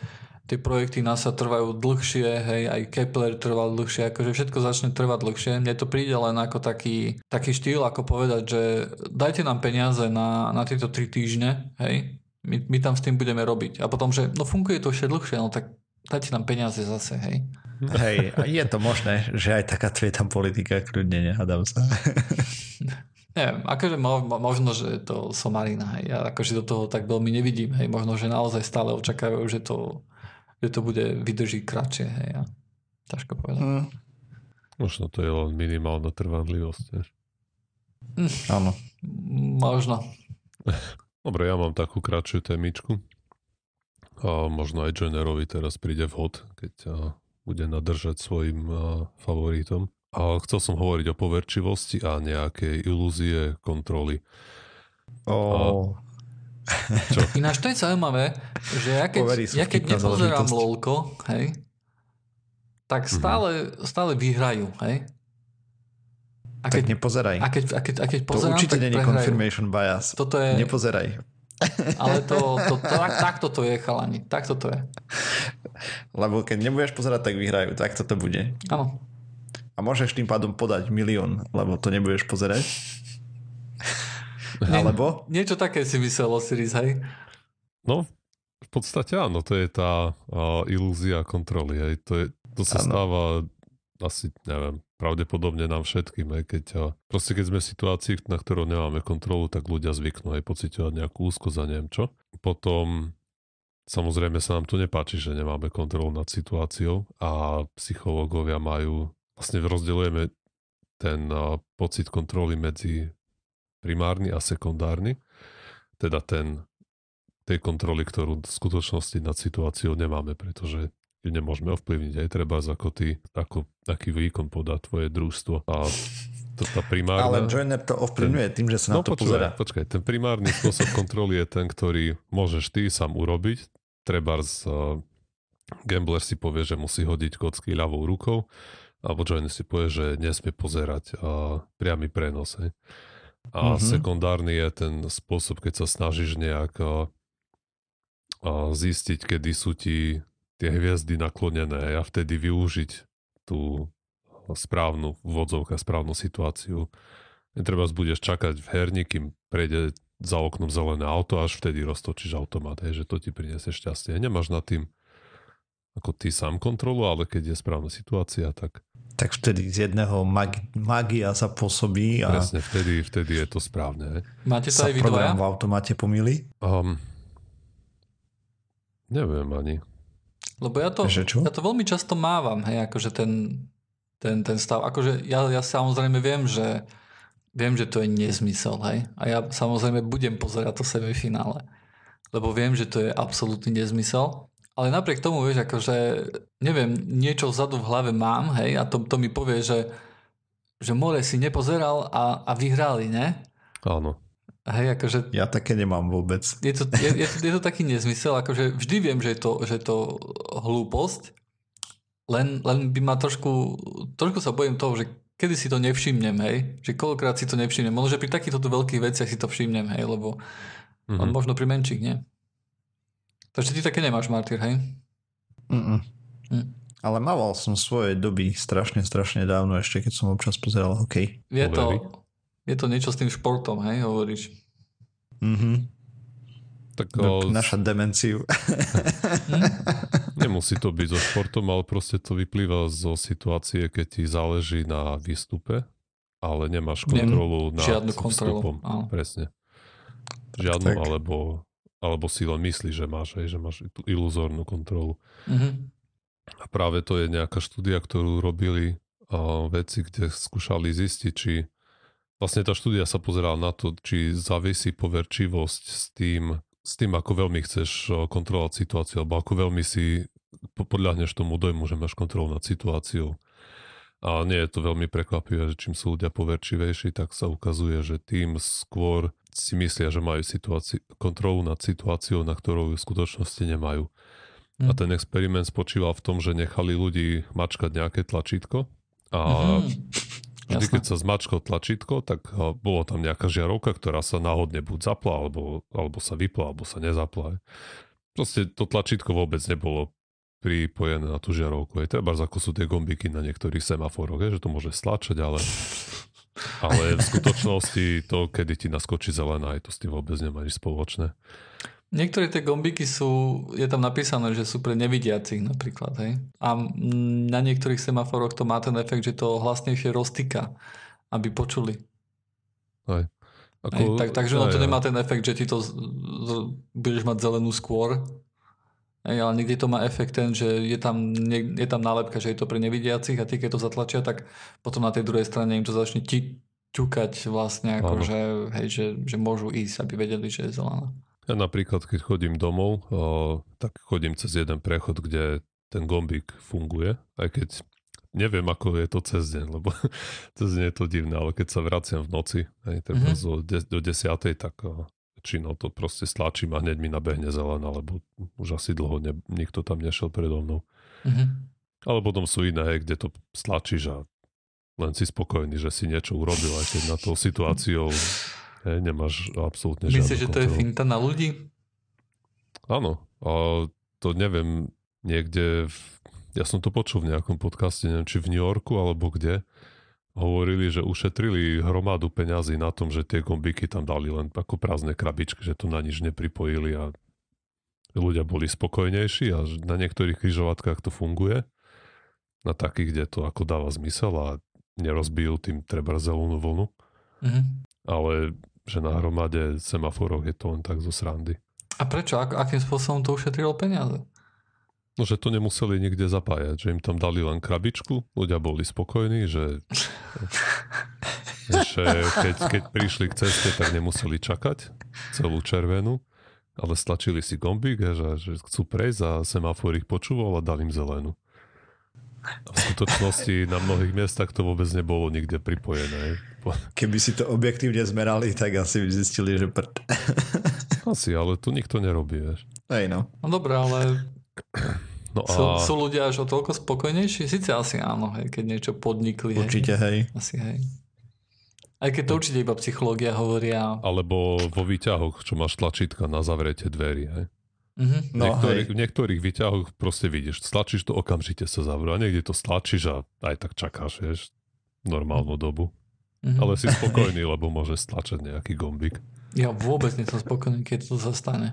tie projekty NASA trvajú dlhšie, hej, aj Kepler trval dlhšie, akože všetko začne trvať dlhšie. Mne to príde len ako taký, taký štýl, ako povedať, že dajte nám peniaze na, na tieto tri týždne, hej, my, my tam s tým budeme robiť. A potom, že no funguje to ešte dlhšie, no tak dajte nám peniaze zase, hej. Hej, a je to možné, že aj taká je tam politika, kľudne nehádam sa. Neviem, akože mo, mo- možno, že to somarina, hej. Ja akože do toho tak veľmi nevidím, hej. Možno, že naozaj stále očakávajú, že to, že to bude vydrží kratšie, hej. Ja. Ťažko povedať. Hm, Možno to je len minimálna trvanlivosť. vieš. áno. Možno. Dobre, ja mám takú kratšiu témičku. A možno aj Jennerovi teraz príde vhod, keď a, bude nadržať svojim a, favoritom. A chcel som hovoriť o poverčivosti a nejakej ilúzie kontroly. O, Ináč to je zaujímavé, že ja keď, Poverí ja keď nepozerám lolko, hej, tak stále, stále vyhrajú, hej. A tak keď, nepozeraj. a keď, a keď, a keď To pozerám, určite tak není confirmation bias. Toto je, Nepozeraj. ale to, to, to, tak, takto to je, chalani. Takto to je. Lebo keď nebudeš pozerať, tak vyhrajú. Tak toto bude. Áno. A môžeš tým pádom podať milión, lebo to nebudeš pozerať. Alebo? Niečo také si myslel Osiris, hej? No, v podstate áno, to je tá uh, ilúzia kontroly. Hej. To, je, to sa ano. stáva asi, neviem, pravdepodobne nám všetkým, aj keď, a proste keď sme v situácii, na ktorú nemáme kontrolu, tak ľudia zvyknú aj pocitovať nejakú úzkosť a neviem čo. Potom samozrejme sa nám tu nepáči, že nemáme kontrolu nad situáciou a psychológovia majú, vlastne rozdeľujeme ten a, pocit kontroly medzi primárny a sekundárny, teda ten tej kontroly, ktorú v skutočnosti nad situáciou nemáme, pretože ju nemôžeme ovplyvniť. Aj treba ako ty, ako, aký výkon podá tvoje družstvo. A to tá primárna... Ale Joiner to ovplyvňuje tým, že sa no, na to počúvaj, pozera. Počkaj, ten primárny spôsob kontroly je ten, ktorý môžeš ty sám urobiť. Treba z uh, gambler si povie, že musí hodiť kocky ľavou rukou, alebo Joiner si povie, že nesmie pozerať uh, priamy prenos. Hej. A mm-hmm. sekundárny je ten spôsob, keď sa snažíš nejak zistiť, kedy sú ti tie hviezdy naklonené a vtedy využiť tú správnu vodzovka, správnu situáciu. Netreba budeš čakať v herni, kým prejde za oknom zelené auto, až vtedy roztočíš automat, hej, že to ti priniesie šťastie. Nemáš na tým ako ty sám kontrolu, ale keď je správna situácia, tak... Tak vtedy z jedného mag- magia sa pôsobí a... Presne, vtedy, vtedy je to správne. Máte to aj vy program v automate pomýli? Um, neviem ani. Lebo ja to, ja to veľmi často mávam, hej, akože ten, ten, ten stav. Akože ja, ja samozrejme viem, že viem, že to je nezmysel, hej. A ja samozrejme budem pozerať to semifinále. Lebo viem, že to je absolútny nezmysel. Ale napriek tomu, vieš, akože neviem, niečo vzadu v hlave mám, hej, a to, to mi povie, že, že More si nepozeral a, a vyhrali, ne? Áno. Hej, akože... Ja také nemám vôbec. Je to, je, je, je to taký nezmysel, akože vždy viem, že je to, že je to hlúposť, len, len by ma trošku, trošku sa bojím toho, že kedy si to nevšimnem, hej, že koľkokrát si to nevšimnem, možno, že pri takýchto veľkých veciach si to všimnem, hej, lebo mm-hmm. možno pri menších, nie? Takže ty také nemáš, Martyr, hej? Mm-mm. Mm. Ale mával som svoje doby strašne, strašne dávno ešte, keď som občas pozeral hokej. Je to, je to niečo s tým športom, hej, hovoríš? Mhm. Tak o... Naša demenciu. Nemusí to byť so športom, ale proste to vyplýva zo situácie, keď ti záleží na výstupe, ale nemáš kontrolu Nem, nad žiadnu kontrolu. vstupom. Áno. Presne. Žiadnu, tak. alebo, alebo si len myslíš, že máš, hej, že máš tú iluzórnu kontrolu. Mm-hmm. A práve to je nejaká štúdia, ktorú robili uh, veci, kde skúšali zistiť, či Vlastne tá štúdia sa pozerala na to, či závisí poverčivosť s tým, s tým, ako veľmi chceš kontrolovať situáciu, alebo ako veľmi si podľahneš tomu dojmu, že máš kontrolu nad situáciou. A nie je to veľmi prekvapivé, že čím sú ľudia poverčivejší, tak sa ukazuje, že tým skôr si myslia, že majú situáci- kontrolu nad situáciou, na ktorú v skutočnosti nemajú. Mm. A hm. ten experiment spočíval v tom, že nechali ľudí mačkať nejaké tlačítko a mm-hmm. Vždy, keď sa zmačkol tlačítko, tak bolo tam nejaká žiarovka, ktorá sa náhodne buď zapla, alebo, alebo sa vypla, alebo sa nezapla. Proste to tlačítko vôbec nebolo pripojené na tú žiarovku. Je treba, ako sú tie gombiky na niektorých semaforoch, je, že to môže stlačať, ale, ale v skutočnosti to, kedy ti naskočí zelená, je to s tým vôbec nemá nič spoločné. Niektoré tie gombiky sú, je tam napísané, že sú pre nevidiacich napríklad, hej. A na niektorých semaforoch to má ten efekt, že to hlasnejšie roztýka, aby počuli. Hej. Ako, hej, tak, takže no to nemá ten efekt, že ty to budeš mať zelenú skôr, hej, ale niekde to má efekt ten, že je tam, je tam nálepka, že je to pre nevidiacich a ty keď to zatlačia, tak potom na tej druhej strane im to začne ti, ťukať vlastne, ako že, hej, že, že môžu ísť, aby vedeli, že je zelená. Ja napríklad, keď chodím domov, o, tak chodím cez jeden prechod, kde ten gombík funguje, aj keď neviem, ako je to cez deň, lebo cez deň je to divné, ale keď sa vraciam v noci, aj treba mm-hmm. de, do desiatej, tak väčšinou to proste stlačím a hneď mi nabehne zelená, lebo už asi dlho ne, nikto tam nešiel predo mnou. Mm-hmm. Ale potom sú iné, kde to stlačíš a len si spokojný, že si niečo urobil, aj keď na tou situáciou Hej, nemáš absolútne žiadnu Myslíš, že to je finta na ľudí? Áno. A to neviem, niekde v, ja som to počul v nejakom podcaste, neviem, či v New Yorku alebo kde, hovorili, že ušetrili hromadu peňazí na tom, že tie gombíky tam dali len ako prázdne krabičky, že to na nič nepripojili a ľudia boli spokojnejší a na niektorých križovatkách to funguje. Na takých, kde to ako dáva zmysel a nerozbijú tým treba zelenú vlnu. Mm-hmm. Ale že na hromade semaforoch je to len tak zo srandy. A prečo? Ak, akým spôsobom to ušetrilo peniaze? No, že to nemuseli nikde zapájať, že im tam dali len krabičku, ľudia boli spokojní, že, že keď, keď prišli k ceste, tak nemuseli čakať celú červenú, ale stlačili si gombík, že, že chcú prejsť a semafor ich počúval a dal im zelenú. A v skutočnosti na mnohých miestach to vôbec nebolo nikde pripojené. Keby si to objektívne zmerali, tak asi by zistili, že prd. Asi, ale tu nikto nerobí, vieš. Hej no. No dobré, ale No a... sú, sú ľudia až o toľko spokojnejší? Sice asi áno, hej, keď niečo podnikli. Určite, hej. hej. Asi hej. Aj keď to určite iba psychológia hovoria. Alebo vo výťahoch, čo máš tlačítka na zavretie dverí, hej. Mm-hmm. No, niektorých, v niektorých výťahoch proste vidíš, stlačíš to, okamžite sa zavrú a niekde to stlačíš a aj tak čakáš, vieš, normálnu dobu. Mm-hmm. Ale si spokojný, lebo môže stlačať nejaký gombík. Ja vôbec nie som spokojný, keď to sa stane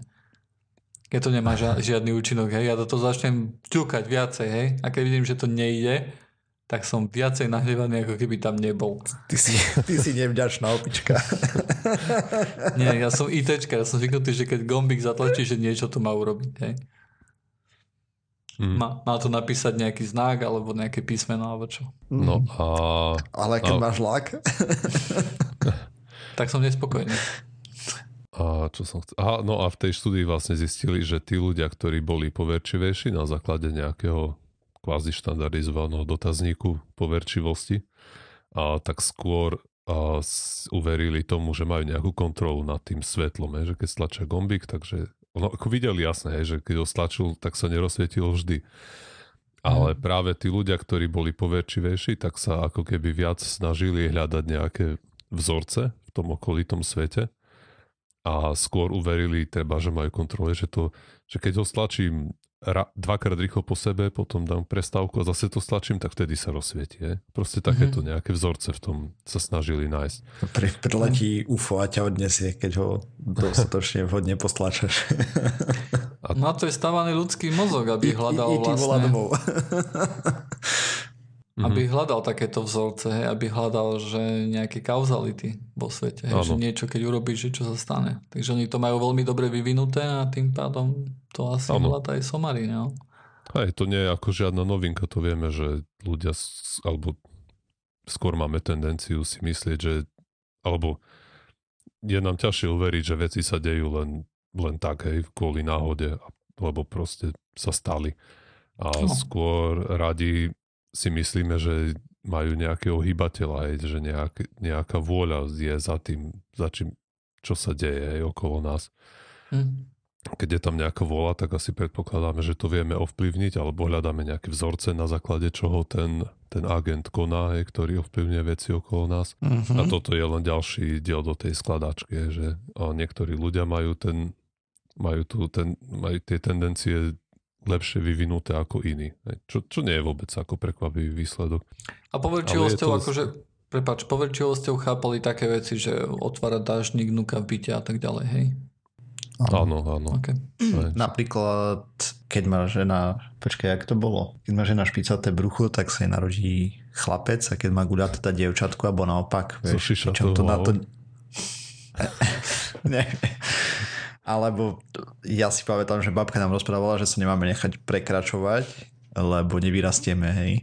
keď to nemá žiadny účinok, hej, ja do toho začnem ťukať viacej, hej, a keď vidím, že to nejde, tak som viacej nahnevaný, ako keby tam nebol. Ty si, ty si nevďačná opička. Nie, ja som ITčka, ja som zvyknutý, že keď gombík zatlačí, že niečo to má urobiť, hej. Mm. Má, má to napísať nejaký znak alebo nejaké písmeno alebo čo. No a... Ale keď a... máš lak... tak som nespokojný. A čo som chcel? Aha, no a v tej štúdii vlastne zistili, že tí ľudia, ktorí boli poverčivejší na základe nejakého kvázi štandardizovaného dotazníku poverčivosti, a tak skôr a uverili tomu, že majú nejakú kontrolu nad tým svetlom, je, že keď stlačia gombík, takže ono ako videli jasné, je, že keď ho stlačil, tak sa nerozsvietilo vždy. Ale mm. práve tí ľudia, ktorí boli poverčivejší, tak sa ako keby viac snažili hľadať nejaké vzorce v tom okolitom svete a skôr uverili treba, že majú kontrole, že, to, že keď ho stlačím ra, dvakrát rýchlo po sebe, potom dám prestávku a zase to stlačím, tak vtedy sa rozsvieti. Je? Proste takéto mm-hmm. nejaké vzorce v tom sa snažili nájsť. Pri, priletí UFO a ťa odnesie, keď ho dostatočne vhodne postlačaš. A... Na to je stávaný ľudský mozog, aby hľadal I, i, i vlastne... Mm-hmm. Aby hľadal takéto vzorce, hej, aby hľadal, že nejaké kauzality vo svete, hej, že niečo keď urobíš, že čo sa stane. Takže oni to majú veľmi dobre vyvinuté a tým pádom to asi hľadá aj somary. No? Aj to nie je ako žiadna novinka, to vieme, že ľudia, alebo skôr máme tendenciu si myslieť, že alebo je nám ťažšie uveriť, že veci sa dejú len, len tak, hej, kvôli náhode, lebo proste sa stali. A no. skôr radi si myslíme, že majú nejakého hybateľa, že nejak, nejaká vôľa je za tým, za čím, čo sa deje aj okolo nás. Hm. Keď je tam nejaká vôľa, tak asi predpokladáme, že to vieme ovplyvniť, alebo hľadáme nejaké vzorce, na základe čoho ten, ten agent koná, hej, ktorý ovplyvňuje veci okolo nás. Mm-hmm. A toto je len ďalší diel do tej skladačky, že niektorí ľudia majú ten majú, tu ten, majú tie tendencie lepšie vyvinuté ako iní. Čo, čo nie je vôbec ako prekvapivý výsledok. A poverčivosťou to... akože, prepač, poverčivosťou chápali také veci, že otvára dážnik, nuka v byte a tak ďalej, hej? Áno, áno. Okay. Napríklad, keď má žena, počkaj, jak to bolo? Keď má žena špicaté brucho, tak sa jej narodí chlapec a keď má guľa teda dievčatku, alebo naopak, vieš, čo to na to... ne. Alebo ja si pamätám, že babka nám rozprávala, že sa nemáme nechať prekračovať, lebo nevyrastieme, hej.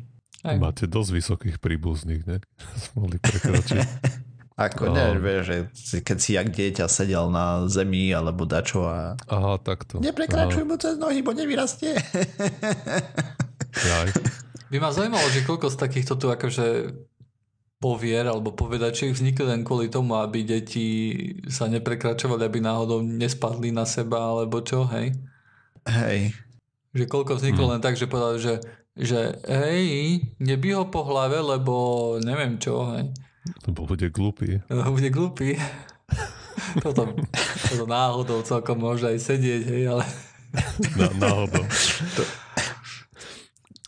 Aj. Máte dosť vysokých príbuzných, ne? Mohli prekročiť. Ako ne, vieš, že keď si jak dieťa sedel na zemi alebo dačo a... Aha, takto. Neprekračuj mu cez nohy, bo nevyrastie. Jaj. By ma zaujímalo, že koľko z takýchto tu akože povier alebo povedačiek vznikli len kvôli tomu, aby deti sa neprekračovali, aby náhodou nespadli na seba alebo čo, hej? Hej. Že koľko vzniklo hmm. len tak, že povedali, že, že hej, nebí ho po hlave, lebo neviem čo, hej. Lebo bude glupý. Lebo bude glupý. toto, toto náhodou celkom môže aj sedieť, hej, ale... Na, náhodou. To,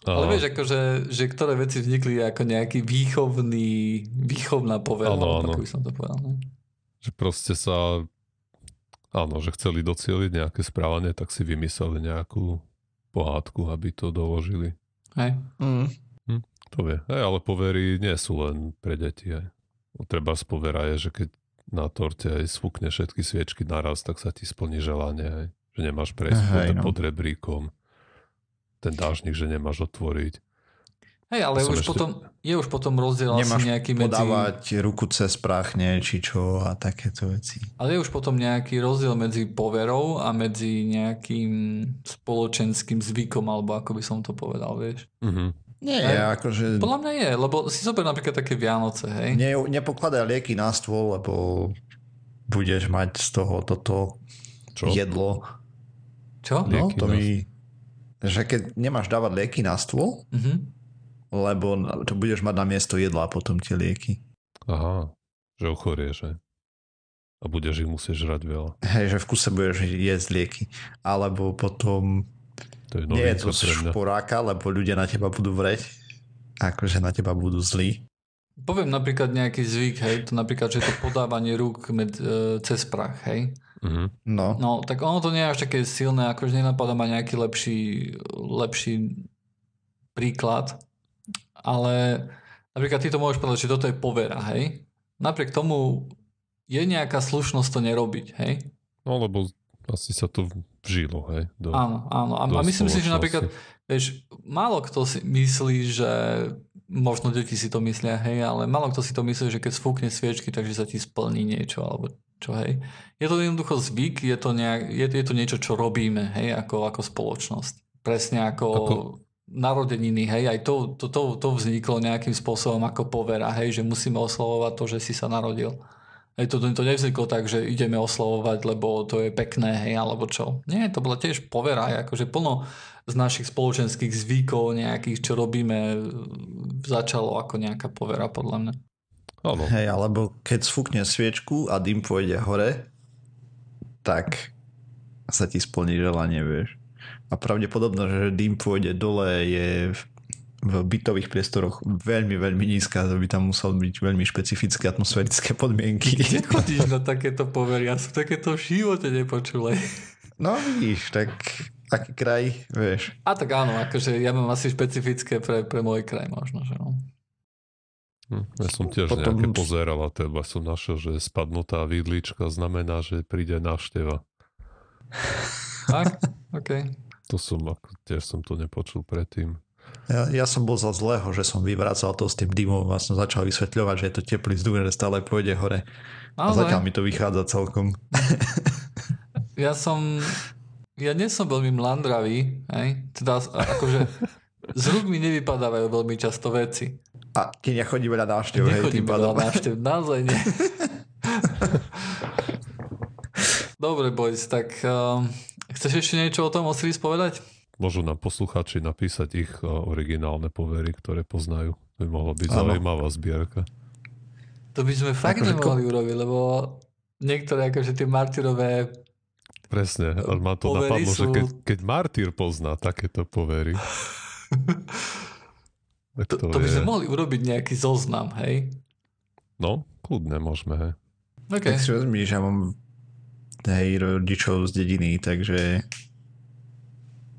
Ale vieš, akože, že ktoré veci vznikli ako nejaký výchovný, výchovná povera, áno. ako by som to povedal. Ne? Že proste sa... Áno, že chceli docieliť nejaké správanie, tak si vymysleli nejakú pohádku, aby to doložili. Hej. Mm. To vie. Hej, ale povery nie sú len pre deti. Hej. Treba z povera je, že keď na torte aj sfúkne všetky sviečky naraz, tak sa ti splní želanie. Hej. Že nemáš prejsť pod, no. pod rebríkom. Ten dážnik, že nemáš otvoriť. Hej, ale už ešte- potom, je už potom rozdiel Nemáš asi nejaký medzi... podávať ruku cez práchne, či čo a takéto veci. Ale je už potom nejaký rozdiel medzi poverou a medzi nejakým spoločenským zvykom, alebo ako by som to povedal, vieš. Mhm. Nie, Hej. je akože... Podľa mňa je, lebo si zober napríklad také Vianoce, hej. Ne, nepokladaj lieky na stôl, lebo budeš mať z toho toto Čo? jedlo. Čo? No, Lieky to na- mi... Že keď nemáš dávať lieky na stôl, Mhm. lebo to budeš mať na miesto jedla potom tie lieky. Aha, že ochorieš, hej. A budeš ich musieť žrať veľa. Hej, že v kuse budeš jesť lieky. Alebo potom To je nie je to šporáka, lebo ľudia na teba budú vreť. Akože na teba budú zlí. Poviem napríklad nejaký zvyk, hej, to napríklad, že to podávanie rúk med, e, cez prach, hej. Mhm. No. No, tak ono to nie je až také silné, akože nenapadá ma nejaký lepší, lepší príklad, ale napríklad ty to môžeš povedať, že toto je povera, hej. Napriek tomu je nejaká slušnosť to nerobiť, hej. No lebo asi sa to vžilo, hej. Do, Áno, áno. A, do a myslím si, že napríklad, vieš, málo kto si myslí, že možno deti si to myslia, hej, ale málo kto si to myslí, že keď sfúkne sviečky, takže sa ti splní niečo, alebo čo, hej. Je to jednoducho zvyk, je to, nejak, je, je to niečo, čo robíme, hej, ako, ako spoločnosť. Presne ako, ako... Narodeniny, hej, aj to, to, to, to vzniklo nejakým spôsobom ako povera, hej, že musíme oslavovať to, že si sa narodil. Hej, to, to nevzniklo tak, že ideme oslavovať, lebo to je pekné, hej, alebo čo. Nie, to bola tiež povera, akože plno z našich spoločenských zvykov nejakých, čo robíme, začalo ako nejaká povera, podľa mňa. Áno, Hej, alebo keď sfúkne sviečku a dym pôjde hore, tak sa ti splní želanie, vieš. A pravdepodobno, že dym pôjde dole je v, bytových priestoroch veľmi, veľmi nízka, to by tam musel byť veľmi špecifické atmosférické podmienky. Kde chodíš na takéto povery? Ja som takéto v živote nepočul. No vidíš, tak aký kraj, vieš. A tak áno, akože ja mám asi špecifické pre, pre môj kraj možno, že no. Hm, ja som tiež Potom- nejaké pozeral a teba som našiel, že spadnutá vidlička znamená, že príde návšteva. Tak? OK. To som, ako, tiež som to nepočul predtým. Ja, ja som bol za zlého, že som vyvracal to s tým dymom a som začal vysvetľovať, že je to teplý vzduch, že stále pôjde hore. A Naozaj? zatiaľ mi to vychádza celkom. Ja som... Ja nie som veľmi mlandravý, hej? Teda akože z rúk mi nevypadávajú veľmi často veci. A ty nechodí veľa návštev, hej, tým Nechodím veľa návštev, naozaj nie. Dobre, boys, tak um, chceš ešte niečo o tom Osiris povedať? Môžu nám posluchači napísať ich uh, originálne povery, ktoré poznajú. By mohla byť Áno. zaujímavá zbierka. To by sme fakt Akože nemohli urobiť, lebo niektoré akože tie martyrové Presne, ale ma to Povery napadlo, že sú- keď, keď Martyr pozná takéto povery, tak to, to, to by sme mohli urobiť nejaký zoznam, hej? No, kľudne môžeme, hej. OK. Tak si že ja mám hej, rodičov z dediny, takže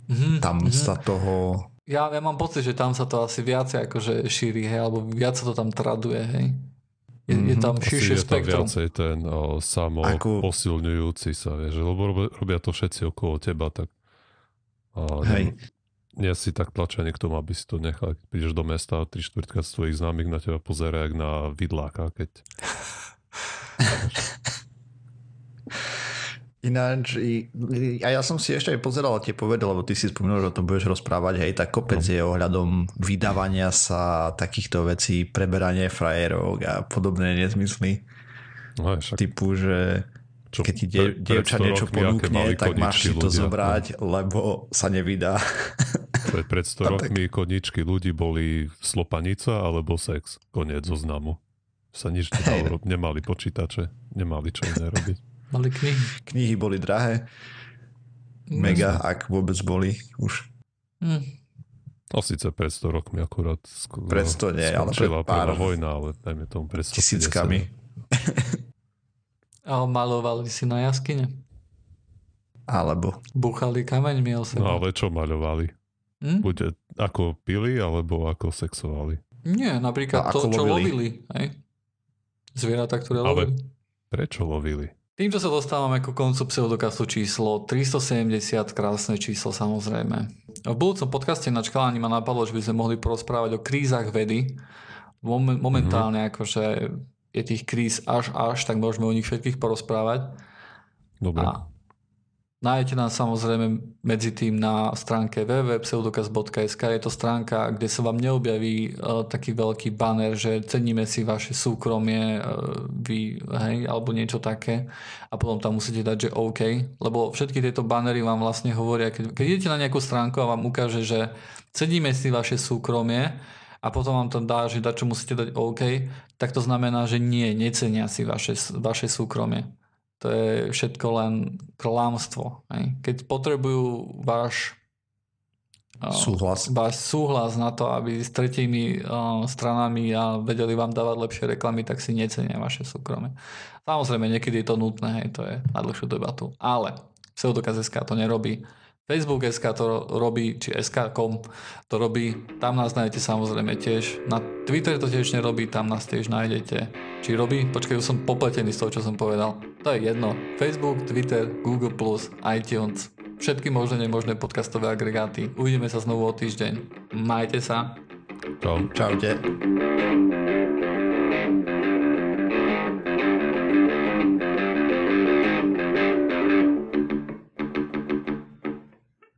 Mhm, tam mhm. sa toho... Ja, ja mám pocit, že tam sa to asi viacej akože šíri, hej, alebo viac sa to tam traduje, hej. Je, je Mhm. tam Asi širšie je tam spektrum. viacej ten o, samo Ako- posilňujúci sa, vieš, lebo robia, to všetci okolo teba, tak a, Hej. nie, nie si tak tlačený k tomu, aby si to nechal. Keď prídeš do mesta a tri štvrtka z tvojich známych na teba pozera jak na vidláka, keď Ináč, a ja som si ešte aj pozeral tie povede, lebo ty si spomínal, že o tom budeš rozprávať, hej, tak kopec No. je ohľadom vydávania sa takýchto vecí, preberanie frajerov a podobné nezmysly, no, však, typu, že čo, keď ti dievča 100 niečo ponúkne, tak máš si to ľudia, zobrať, lebo sa nevydá. No, pred, pred 100 rokmi koničky ľudí boli slopanica alebo sex. Koniec zoznamu. Sa nič nedalo, nemali počítače, nemali čo iné robiť. Mali knihy. Knihy boli drahé, mega, ak vôbec boli už. Hm. No síce pred 100 rokmi akurát sk- Pred 100 nie, ale pred pár prvá vojna, ale dajme tomu pred 150. tisíckami. A malovali si na jaskyne. Alebo Buchali kameňmi o No seba. ale čo maľovali? Hm? Bude ako pili, alebo ako sexovali? Nie, napríklad A to, ako čo lovili? lovili. Hej? Zvieratá, ktoré Ale- lovili. Prečo lovili? Týmto sa dostávame ku koncu pseudokastu číslo 370, krásne číslo samozrejme. V budúcom podcaste na Čkalani ma napadlo, že by sme mohli porozprávať o krízach vedy. Mom- momentálne Mhm. akože je tých kríz až až, tak môžeme o nich všetkých porozprávať. Dobre. A nájdete nás samozrejme medzi tým na stránke www.pseudokaz.sk. Je to stránka, kde sa vám neobjaví uh, taký veľký banner, že ceníme si vaše súkromie, uh, vy, hej, alebo niečo také. A potom tam musíte dať, že OK. Lebo všetky tieto bannery vám vlastne hovoria, keď, keď idete na nejakú stránku a vám ukáže, že ceníme si vaše súkromie, a potom vám tam dá, že da, čo musíte dať OK, tak to znamená, že nie, necenia si vaše, vaše súkromie. To je všetko len klamstvo. Hej. Keď potrebujú váš uh, súhlas. váš súhlas na to, aby s tretími uh, stranami a vedeli vám dávať lepšie reklamy, tak si necenia vaše súkromie. Samozrejme, niekedy je to nutné, hej, to je na dlhšiu debatu. Ale pseudokaz.sk to nerobí. Facebook SK to robí, či SK.com to robí. Tam nás nájdete samozrejme tiež. Na Twitter to tiež nerobí, tam nás tiež nájdete. Či robí? Počkaj, už som popletený z toho, čo som povedal. To je jedno. Facebook, Twitter, Google+, iTunes, všetky možné nemožné podcastové agregáty. Uvidíme sa znovu o týždeň. Majte sa. Čau. Čaute.